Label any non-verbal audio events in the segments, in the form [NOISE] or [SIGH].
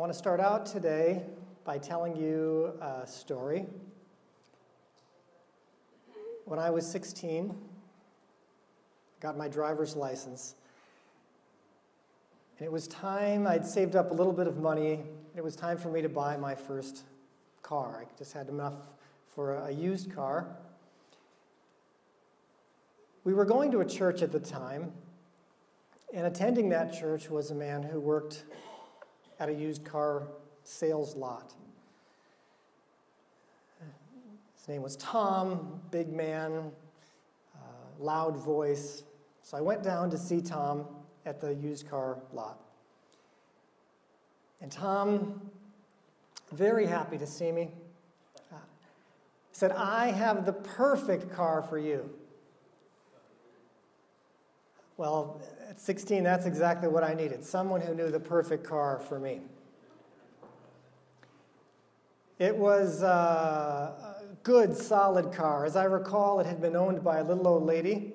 I want to start out today by telling you a story. When I was 16, got my driver's license. And it was time, I'd saved up a little bit of money. It was time for me to buy my first car. I just had enough for a used car. We were going to a church at the time, and attending that church was a man who worked at a used car sales lot. His name was Tom, big man, uh, loud voice. So I went down to see Tom at the used car lot. And Tom, very happy to see me, uh, said, I have the perfect car for you. Well, at 16, that's exactly what I needed someone who knew the perfect car for me. It was uh, a good, solid car. As I recall, it had been owned by a little old lady.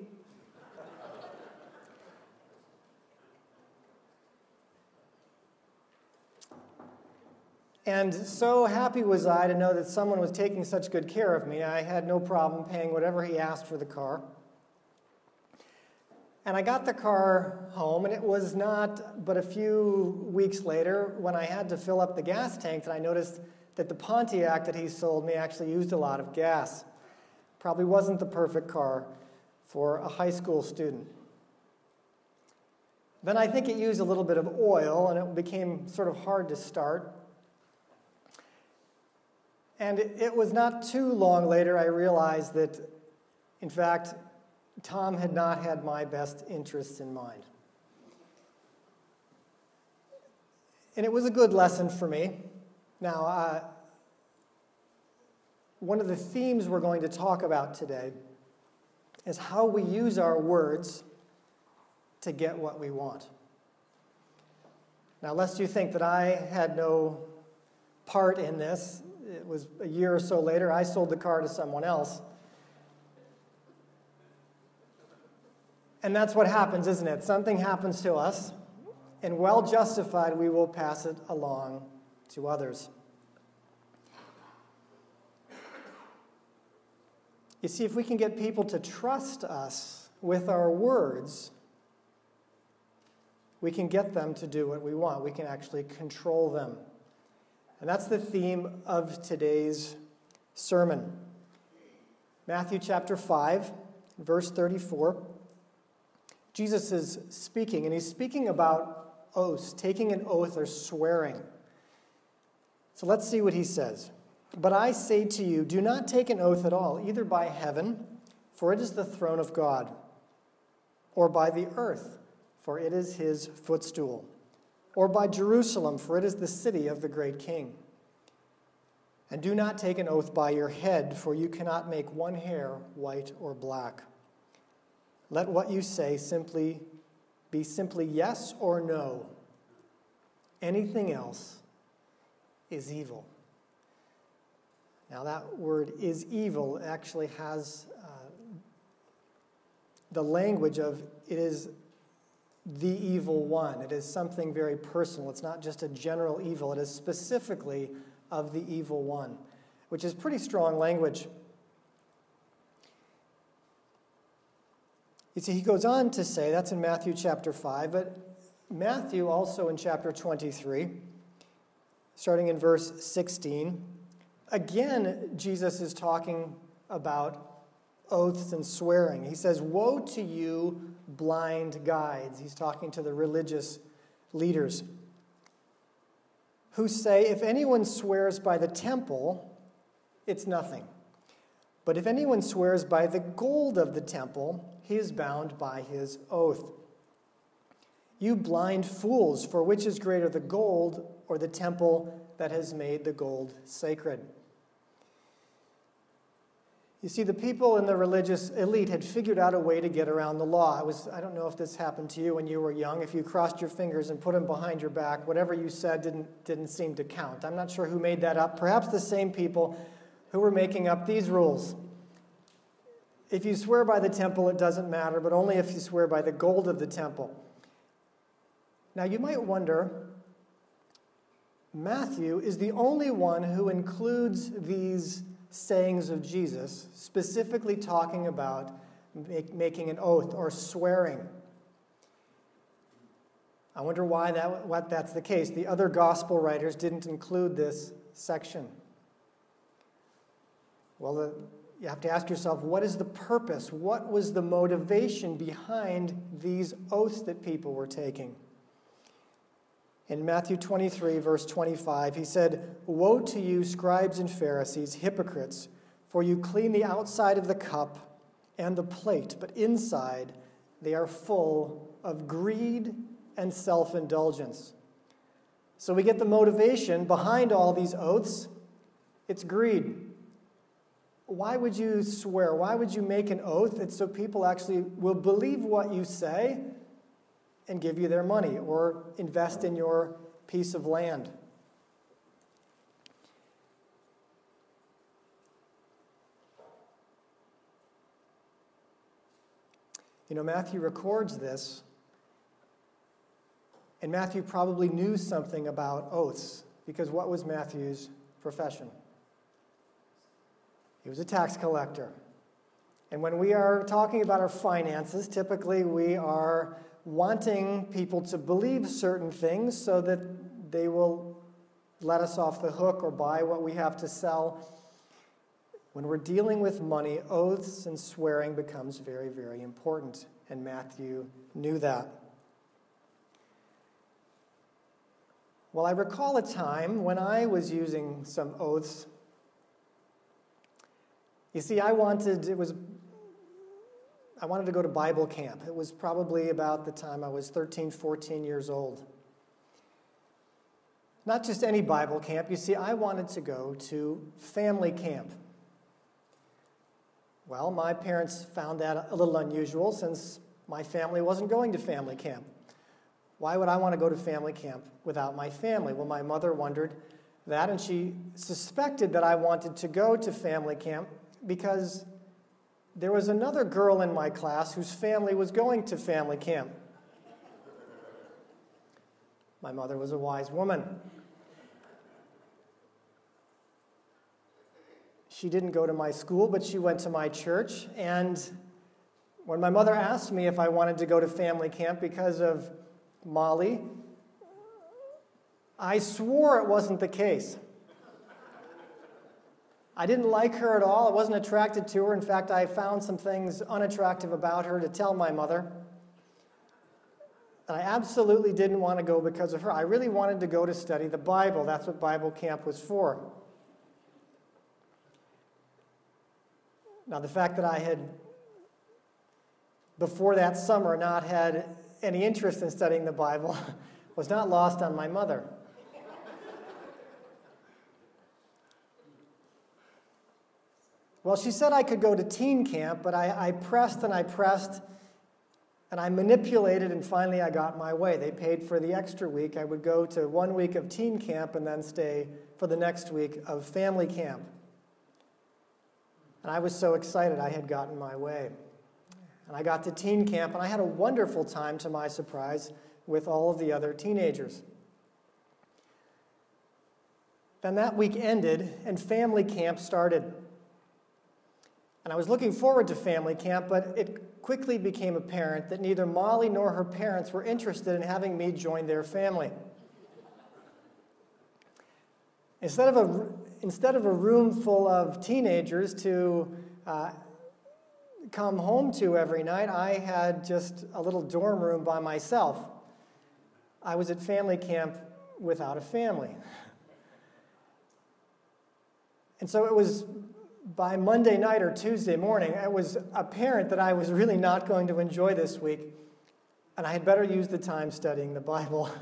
And so happy was I to know that someone was taking such good care of me. I had no problem paying whatever he asked for the car. And I got the car home, and it was not but a few weeks later when I had to fill up the gas tank that I noticed that the Pontiac that he sold me actually used a lot of gas. Probably wasn't the perfect car for a high school student. Then I think it used a little bit of oil, and it became sort of hard to start. And it was not too long later I realized that, in fact, Tom had not had my best interests in mind. And it was a good lesson for me. Now, uh, one of the themes we're going to talk about today is how we use our words to get what we want. Now, lest you think that I had no part in this, it was a year or so later, I sold the car to someone else. And that's what happens, isn't it? Something happens to us, and well justified, we will pass it along to others. You see, if we can get people to trust us with our words, we can get them to do what we want. We can actually control them. And that's the theme of today's sermon. Matthew chapter 5, verse 34. Jesus is speaking, and he's speaking about oaths, taking an oath or swearing. So let's see what he says. But I say to you, do not take an oath at all, either by heaven, for it is the throne of God, or by the earth, for it is his footstool, or by Jerusalem, for it is the city of the great king. And do not take an oath by your head, for you cannot make one hair white or black. Let what you say simply be simply yes or no. Anything else is evil. Now, that word is evil actually has uh, the language of it is the evil one. It is something very personal. It's not just a general evil, it is specifically of the evil one, which is pretty strong language. You see, he goes on to say, that's in Matthew chapter 5, but Matthew also in chapter 23, starting in verse 16, again, Jesus is talking about oaths and swearing. He says, Woe to you, blind guides. He's talking to the religious leaders who say, If anyone swears by the temple, it's nothing. But if anyone swears by the gold of the temple, he is bound by his oath. You blind fools, for which is greater, the gold or the temple that has made the gold sacred? You see, the people in the religious elite had figured out a way to get around the law. I, was, I don't know if this happened to you when you were young. If you crossed your fingers and put them behind your back, whatever you said didn't, didn't seem to count. I'm not sure who made that up. Perhaps the same people who were making up these rules. If you swear by the temple, it doesn't matter, but only if you swear by the gold of the temple. Now, you might wonder Matthew is the only one who includes these sayings of Jesus, specifically talking about make, making an oath or swearing. I wonder why that, what that's the case. The other gospel writers didn't include this section. Well, the, you have to ask yourself what is the purpose? What was the motivation behind these oaths that people were taking? In Matthew 23, verse 25, he said, Woe to you, scribes and Pharisees, hypocrites, for you clean the outside of the cup and the plate, but inside they are full of greed and self indulgence. So we get the motivation behind all these oaths it's greed. Why would you swear? Why would you make an oath? It's so people actually will believe what you say and give you their money or invest in your piece of land. You know, Matthew records this, and Matthew probably knew something about oaths because what was Matthew's profession? He was a tax collector. And when we are talking about our finances, typically we are wanting people to believe certain things so that they will let us off the hook or buy what we have to sell. When we're dealing with money, oaths and swearing becomes very, very important, and Matthew knew that. Well, I recall a time when I was using some oaths. You see, I wanted, it was I wanted to go to Bible camp. It was probably about the time I was 13, 14 years old. Not just any Bible camp. You see, I wanted to go to family camp. Well, my parents found that a little unusual since my family wasn't going to family camp. Why would I want to go to family camp without my family? Well, my mother wondered that, and she suspected that I wanted to go to family camp because there was another girl in my class whose family was going to family camp. My mother was a wise woman. She didn't go to my school, but she went to my church. And when my mother asked me if I wanted to go to family camp because of Molly, I swore it wasn't the case. I didn't like her at all. I wasn't attracted to her. In fact, I found some things unattractive about her to tell my mother. And I absolutely didn't want to go because of her. I really wanted to go to study the Bible. That's what Bible camp was for. Now, the fact that I had, before that summer, not had any interest in studying the Bible [LAUGHS] was not lost on my mother. Well, she said I could go to teen camp, but I, I pressed and I pressed and I manipulated, and finally I got my way. They paid for the extra week. I would go to one week of teen camp and then stay for the next week of family camp. And I was so excited I had gotten my way. And I got to teen camp, and I had a wonderful time, to my surprise, with all of the other teenagers. Then that week ended, and family camp started. And I was looking forward to family camp, but it quickly became apparent that neither Molly nor her parents were interested in having me join their family. Instead of a, instead of a room full of teenagers to uh, come home to every night, I had just a little dorm room by myself. I was at family camp without a family. And so it was by Monday night or Tuesday morning, it was apparent that I was really not going to enjoy this week, and I had better use the time studying the Bible. [LAUGHS]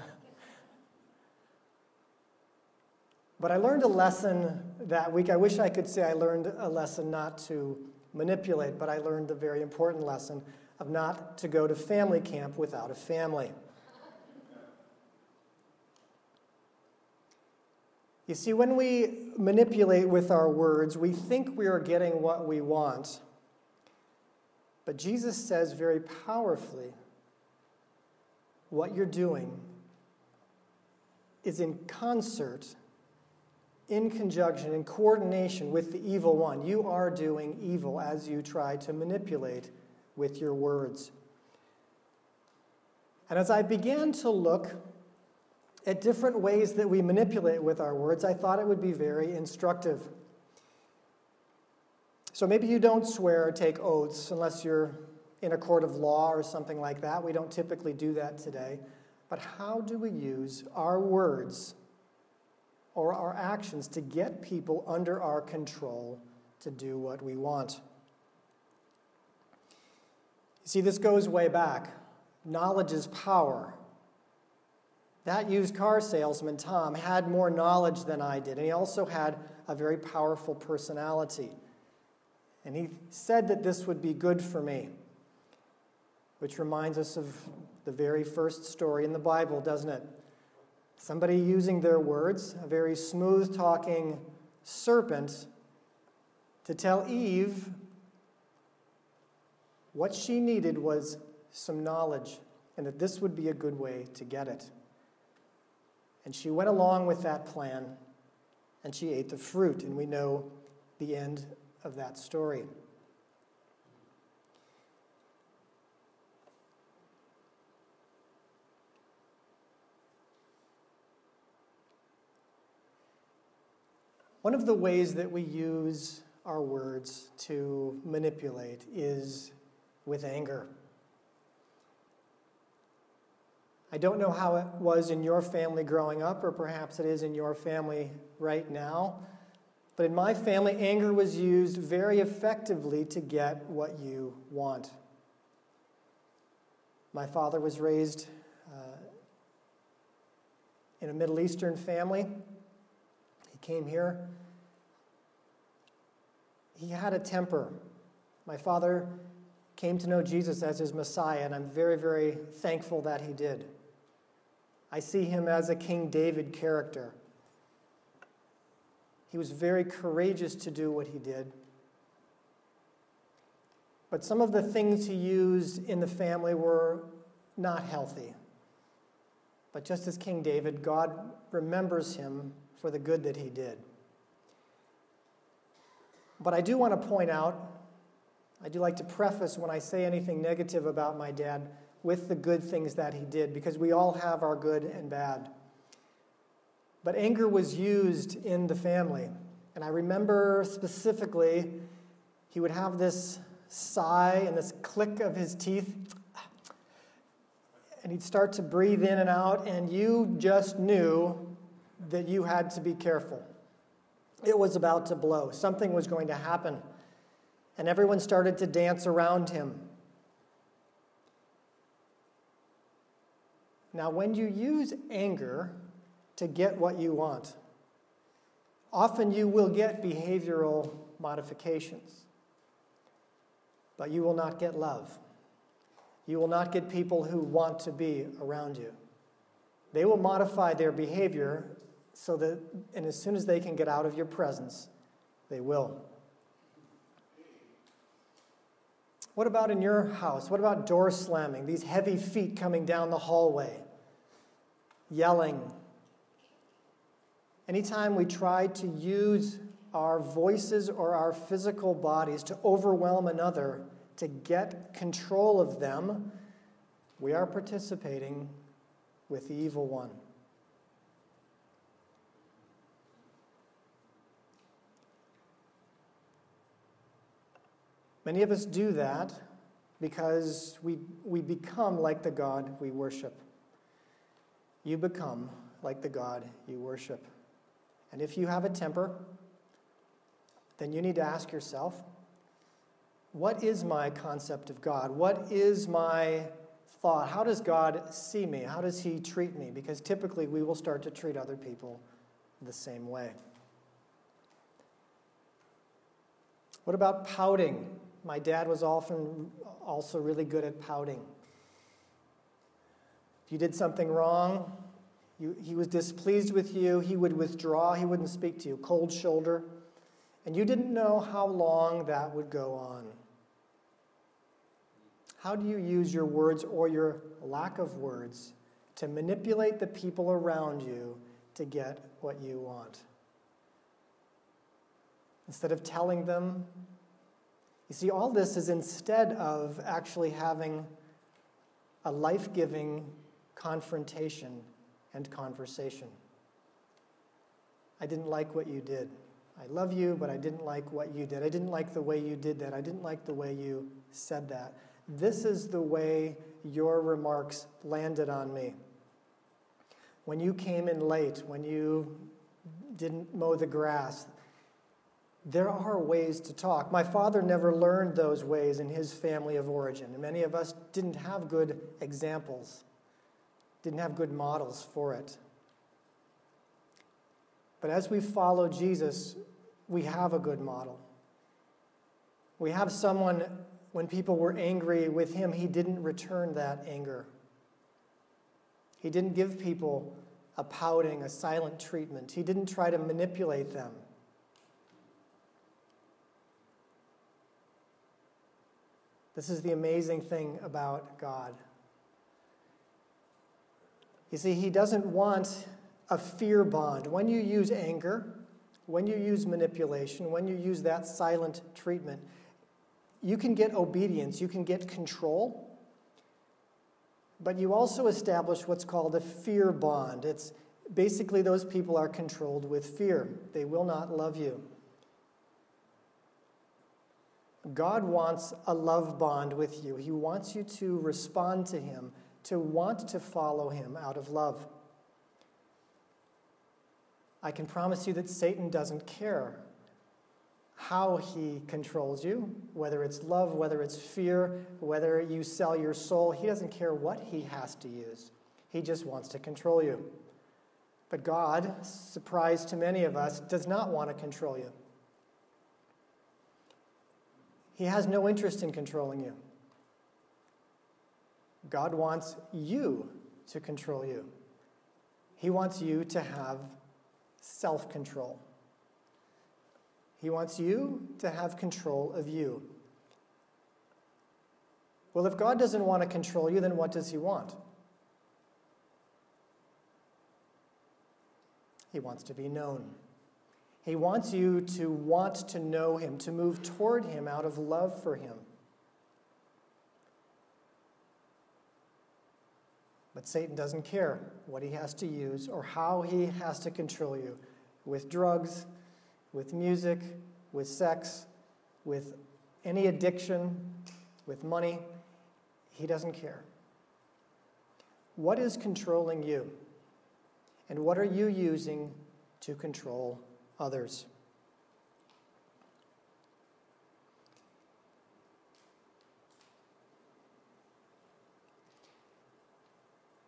but I learned a lesson that week. I wish I could say I learned a lesson not to manipulate, but I learned the very important lesson of not to go to family camp without a family. You see, when we manipulate with our words, we think we are getting what we want. But Jesus says very powerfully what you're doing is in concert, in conjunction, in coordination with the evil one. You are doing evil as you try to manipulate with your words. And as I began to look at different ways that we manipulate with our words, I thought it would be very instructive. So maybe you don't swear or take oaths unless you're in a court of law or something like that. We don't typically do that today. But how do we use our words or our actions to get people under our control to do what we want? You see, this goes way back. Knowledge is power. That used car salesman, Tom, had more knowledge than I did, and he also had a very powerful personality. And he said that this would be good for me, which reminds us of the very first story in the Bible, doesn't it? Somebody using their words, a very smooth talking serpent, to tell Eve what she needed was some knowledge and that this would be a good way to get it. And she went along with that plan and she ate the fruit, and we know the end of that story. One of the ways that we use our words to manipulate is with anger. I don't know how it was in your family growing up, or perhaps it is in your family right now, but in my family, anger was used very effectively to get what you want. My father was raised uh, in a Middle Eastern family He came here, he had a temper. My father came to know Jesus as his Messiah, and I'm very, very thankful that he did. I see him as a King David character. He was very courageous to do what he did. But some of the things he used in the family were not healthy. But just as King David, God remembers him for the good that he did. But I do want to point out, I do like to preface when I say anything negative about my dad with the good things that he did, because we all have our good and bad. But anger was used in the family. And I remember specifically, he would have this sigh and this click of his teeth. And he'd start to breathe in and out, and you just knew that you had to be careful. It was about to blow, something was going to happen. And everyone started to dance around him. Now, when you use anger to get what you want, often you will get behavioral modifications, but you will not get love. You will not get people who want to be around you. They will modify their behavior so that, and as soon as they can get out of your presence, they will. What about in your house? What about door slamming? These heavy feet coming down the hallway, yelling. Anytime we try to use our voices or our physical bodies to overwhelm another, to get control of them, we are participating with the evil one. Many of us do that because we, we become like the God we worship. You become like the God you worship. And if you have a temper, then you need to ask yourself what is my concept of God? What is my thought? How does God see me? How does He treat me? Because typically we will start to treat other people the same way. What about pouting? My dad was often also really good at pouting. If you did something wrong, you, he was displeased with you, he would withdraw, he wouldn't speak to you, cold shoulder. And you didn't know how long that would go on. How do you use your words or your lack of words to manipulate the people around you to get what you want. Instead of telling them, you see, all this is instead of actually having a life giving confrontation and conversation. I didn't like what you did. I love you, but I didn't like what you did. I didn't like the way you did that. I didn't like the way you said that. This is the way your remarks landed on me. When you came in late, when you didn't mow the grass, there are ways to talk. My father never learned those ways in his family of origin, and many of us didn't have good examples, didn't have good models for it. But as we follow Jesus, we have a good model. We have someone, when people were angry with him, he didn't return that anger. He didn't give people a pouting, a silent treatment. He didn't try to manipulate them. This is the amazing thing about God. You see, He doesn't want a fear bond. When you use anger, when you use manipulation, when you use that silent treatment, you can get obedience, you can get control, but you also establish what's called a fear bond. It's basically those people are controlled with fear, they will not love you. God wants a love bond with you. He wants you to respond to Him, to want to follow Him out of love. I can promise you that Satan doesn't care how he controls you, whether it's love, whether it's fear, whether you sell your soul. He doesn't care what he has to use. He just wants to control you. But God, surprise to many of us, does not want to control you. He has no interest in controlling you. God wants you to control you. He wants you to have self control. He wants you to have control of you. Well, if God doesn't want to control you, then what does He want? He wants to be known. He wants you to want to know Him, to move toward Him out of love for Him. But Satan doesn't care what he has to use or how he has to control you with drugs, with music, with sex, with any addiction, with money. He doesn't care. What is controlling you? And what are you using to control others?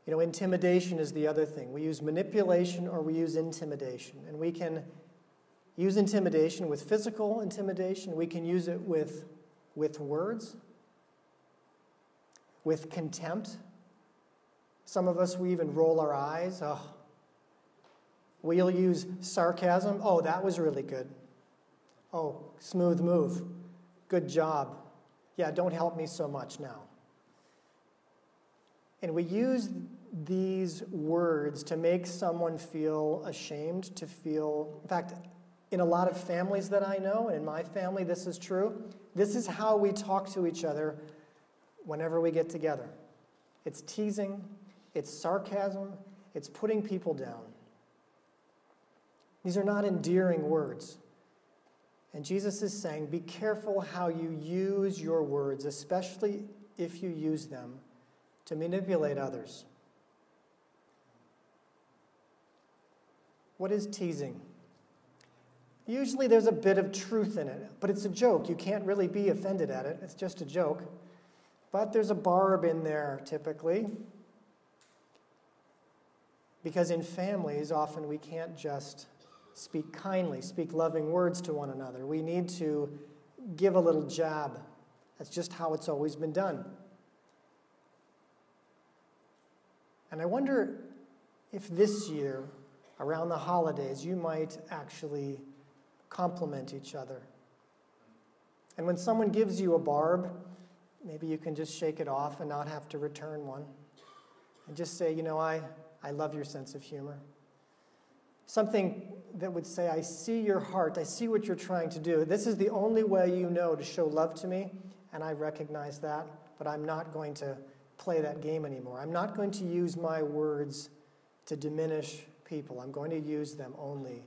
You know, intimidation is the other thing. We use manipulation or we use intimidation. And we can use intimidation with physical intimidation, we can use it with, with words, with contempt. Some of us, we even roll our eyes. Oh. We'll use sarcasm. Oh, that was really good. Oh, smooth move. Good job. Yeah, don't help me so much now. And we use these words to make someone feel ashamed, to feel, in fact, in a lot of families that I know, and in my family, this is true. This is how we talk to each other whenever we get together it's teasing, it's sarcasm, it's putting people down. These are not endearing words. And Jesus is saying, be careful how you use your words, especially if you use them to manipulate others. What is teasing? Usually there's a bit of truth in it, but it's a joke. You can't really be offended at it, it's just a joke. But there's a barb in there typically. Because in families, often we can't just speak kindly, speak loving words to one another. We need to give a little jab. That's just how it's always been done. And I wonder if this year around the holidays, you might actually compliment each other. And when someone gives you a barb, maybe you can just shake it off and not have to return one. And just say, you know, I, I love your sense of humor. something that would say, I see your heart, I see what you're trying to do. This is the only way you know to show love to me, and I recognize that, but I'm not going to play that game anymore. I'm not going to use my words to diminish people, I'm going to use them only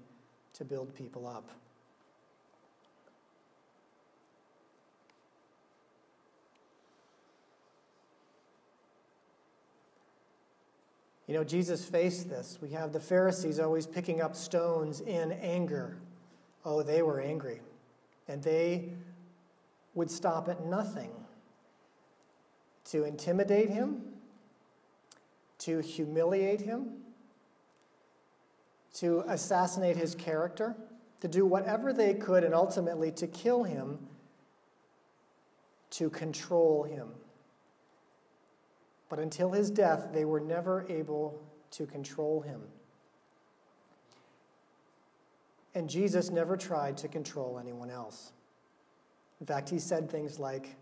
to build people up. You know, Jesus faced this. We have the Pharisees always picking up stones in anger. Oh, they were angry. And they would stop at nothing to intimidate him, to humiliate him, to assassinate his character, to do whatever they could, and ultimately to kill him, to control him. But until his death, they were never able to control him. And Jesus never tried to control anyone else. In fact, he said things like,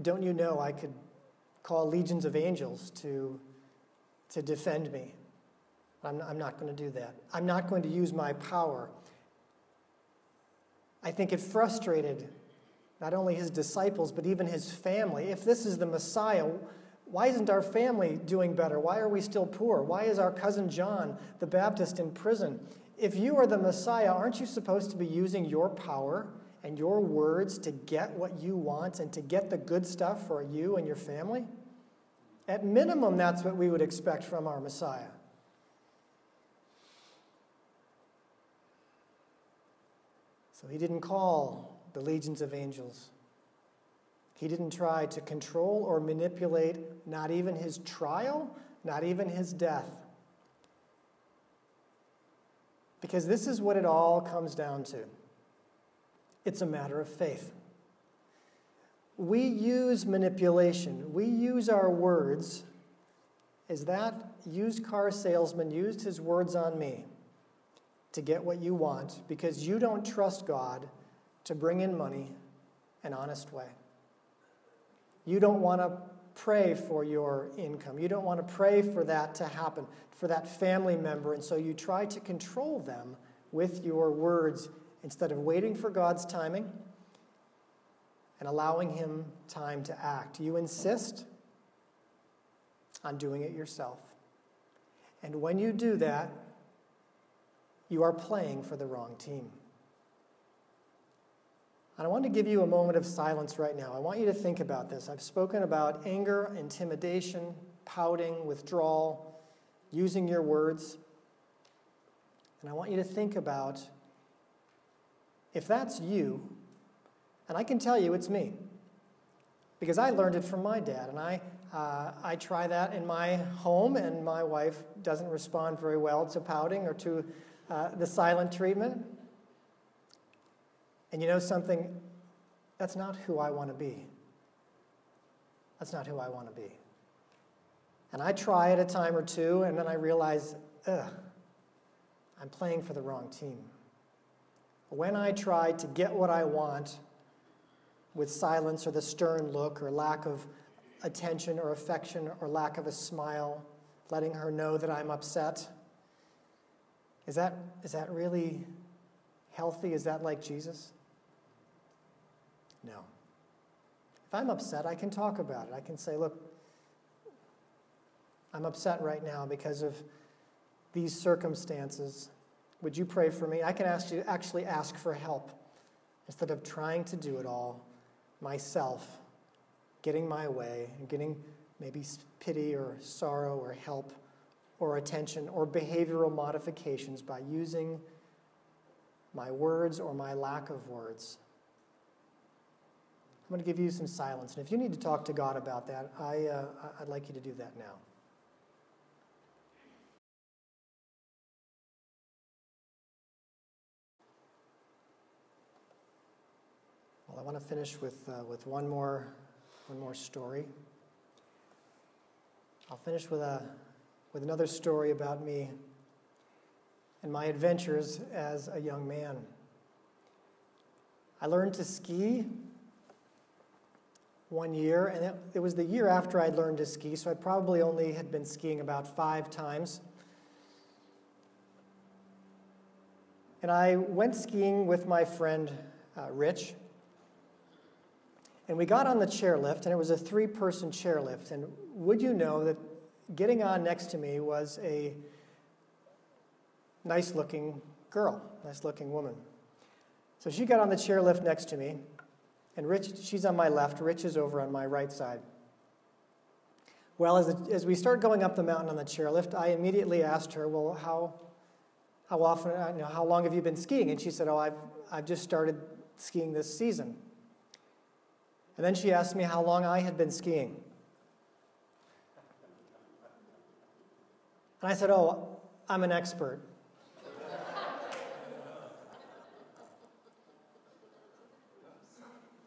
Don't you know I could call legions of angels to, to defend me? I'm, I'm not going to do that. I'm not going to use my power. I think it frustrated not only his disciples, but even his family. If this is the Messiah, why isn't our family doing better? Why are we still poor? Why is our cousin John the Baptist in prison? If you are the Messiah, aren't you supposed to be using your power and your words to get what you want and to get the good stuff for you and your family? At minimum, that's what we would expect from our Messiah. So he didn't call the legions of angels. He didn't try to control or manipulate not even his trial, not even his death. Because this is what it all comes down to it's a matter of faith. We use manipulation, we use our words. Is that used car salesman used his words on me to get what you want because you don't trust God to bring in money an honest way. You don't want to pray for your income. You don't want to pray for that to happen, for that family member. And so you try to control them with your words instead of waiting for God's timing and allowing Him time to act. You insist on doing it yourself. And when you do that, you are playing for the wrong team. And I want to give you a moment of silence right now. I want you to think about this. I've spoken about anger, intimidation, pouting, withdrawal, using your words. And I want you to think about if that's you, and I can tell you it's me, because I learned it from my dad, and I, uh, I try that in my home, and my wife doesn't respond very well to pouting or to uh, the silent treatment. And you know something? That's not who I want to be. That's not who I want to be. And I try it a time or two, and then I realize, ugh, I'm playing for the wrong team. When I try to get what I want with silence or the stern look or lack of attention or affection or lack of a smile, letting her know that I'm upset, is that, is that really healthy? Is that like Jesus? No. If I'm upset, I can talk about it. I can say, look, I'm upset right now because of these circumstances. Would you pray for me? I can ask you actually ask for help instead of trying to do it all myself, getting my way, and getting maybe pity or sorrow or help or attention or behavioral modifications by using my words or my lack of words I'm going to give you some silence. And if you need to talk to God about that, I, uh, I'd like you to do that now. Well, I want to finish with, uh, with one, more, one more story. I'll finish with, a, with another story about me and my adventures as a young man. I learned to ski one year, and it, it was the year after I'd learned to ski, so I probably only had been skiing about five times. and I went skiing with my friend uh, Rich. And we got on the chairlift, and it was a three person chairlift. And would you know that getting on next to me was a nice looking girl, nice looking woman. So she got on the chairlift next to me, and Rich, she's on my left, Rich is over on my right side. Well, as, as we start going up the mountain on the chairlift, I immediately asked her, Well, how, how often, uh, you know, how long have you been skiing? And she said, Oh, I've, I've just started skiing this season. And then she asked me how long I had been skiing. And I said, Oh, I'm an expert.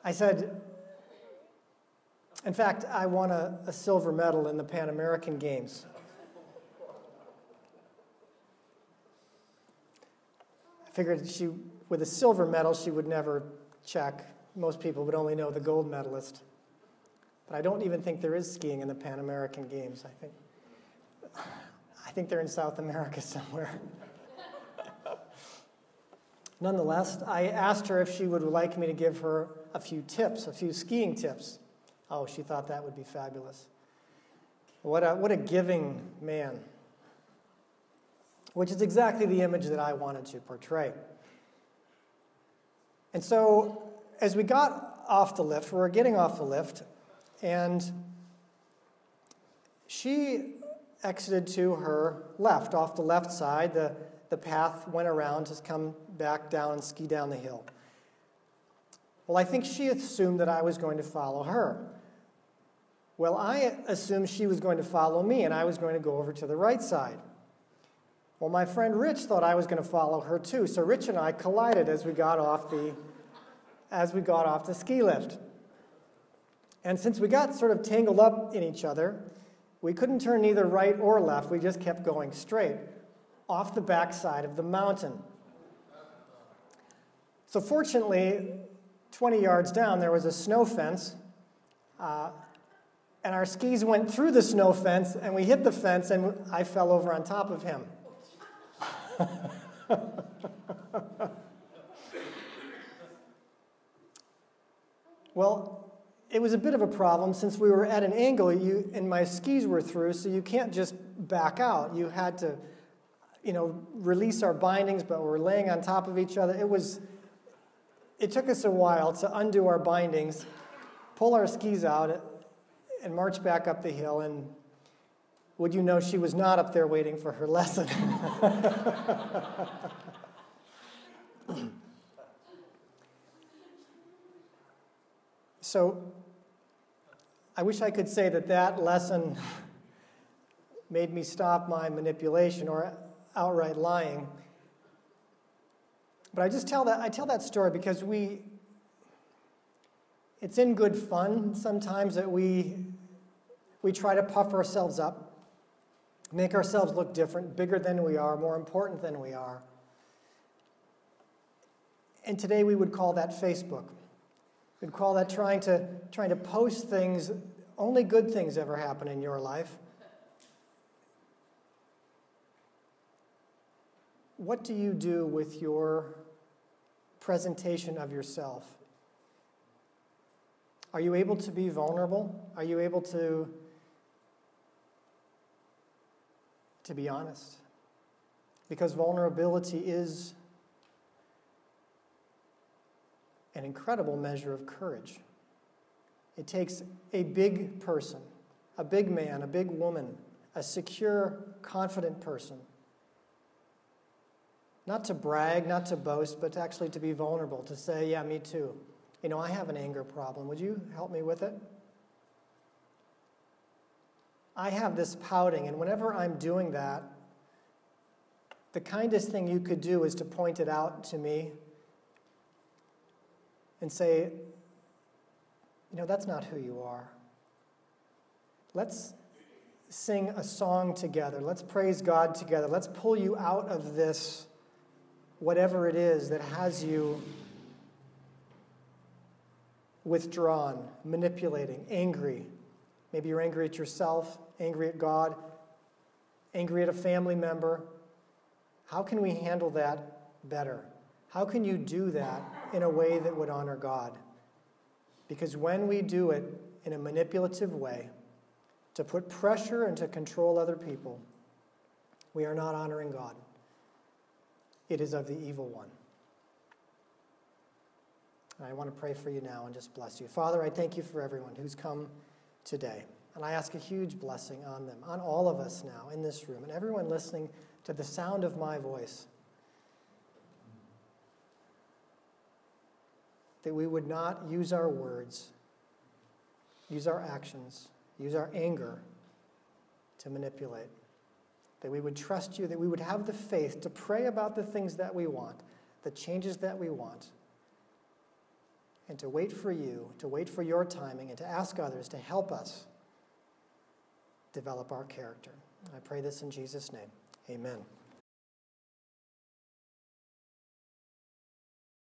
I said, in fact, I won a, a, silver medal in the Pan American Games. I figured she, with a silver medal, she would never check. Most people would only know the gold medalist. But I don't even think there is skiing in the Pan American Games. I think, think they're in South America [LAUGHS] somewhere. Nonetheless, I asked her if she would like me to give her a few tips, a few skiing tips. Oh, she thought that would be fabulous. What a, what a giving man, which is exactly the image that I wanted to portray. And so, as we got off the lift, we were getting off the lift, and she exited to her left, off the left side. The, the path went around to come back down and ski down the hill. Well, I think she assumed that I was going to follow her. Well, I assumed she was going to follow me and I was going to go over to the right side. Well, my friend Rich thought I was going to follow her too, so Rich and I collided as we got off the as we got off the ski lift. And since we got sort of tangled up in each other, we couldn't turn either right or left. We just kept going straight off the backside of the mountain. So, fortunately, 20 yards down, there was a snow fence. Uh, and our skis went through the snow fence, and we hit the fence, and I fell over on top of him. [LAUGHS] well, it was a bit of a problem since we were at an angle you, and my skis were through, so you can't just back out. You had to, you know, release our bindings, but we're laying on top of each other. It was it took us a while to undo our bindings, pull our skis out, and march back up the hill. And would you know, she was not up there waiting for her [LAUGHS] lesson. [LAUGHS] so I wish I could say that that lesson [LAUGHS] made me stop my manipulation or outright lying. But I just tell that I tell that story because we it's in good fun sometimes that we we try to puff ourselves up, make ourselves look different, bigger than we are, more important than we are. And today we would call that Facebook. We'd call that trying to trying to post things only good things ever happen in your life. What do you do with your presentation of yourself? Are you able to be vulnerable? Are you able to, to be honest? Because vulnerability is an incredible measure of courage. It takes a big person, a big man, a big woman, a secure, confident person not to brag, not to boast, but actually to be vulnerable, to say, yeah, me too. You know, I have an anger problem. Would you help me with it? I have this pouting, and whenever I'm doing that, the kindest thing you could do is to point it out to me and say, you know, that's not who you are. Let's sing a song together. Let's praise God together. Let's pull you out of this whatever it is that has you withdrawn, manipulating, angry. Maybe you're angry at yourself, angry at God, angry at a family member. How can we handle that better? How can you do that in a way that would honor God? Because when we do it in a manipulative way, to put pressure and to control other people, we are not honoring God. It is of the evil one. And I want to pray for you now and just bless you. Father, I thank you for everyone who's come today. And I ask a huge blessing on them, on all of us now in this room, and everyone listening to the sound of my voice. That we would not use our words, use our actions, use our anger to manipulate. That we would trust you, that we would have the faith to pray about the things that we want, the changes that we want and to wait for you, to wait for your timing, and to ask others to help us develop our character. I pray this in Jesus' name. Amen.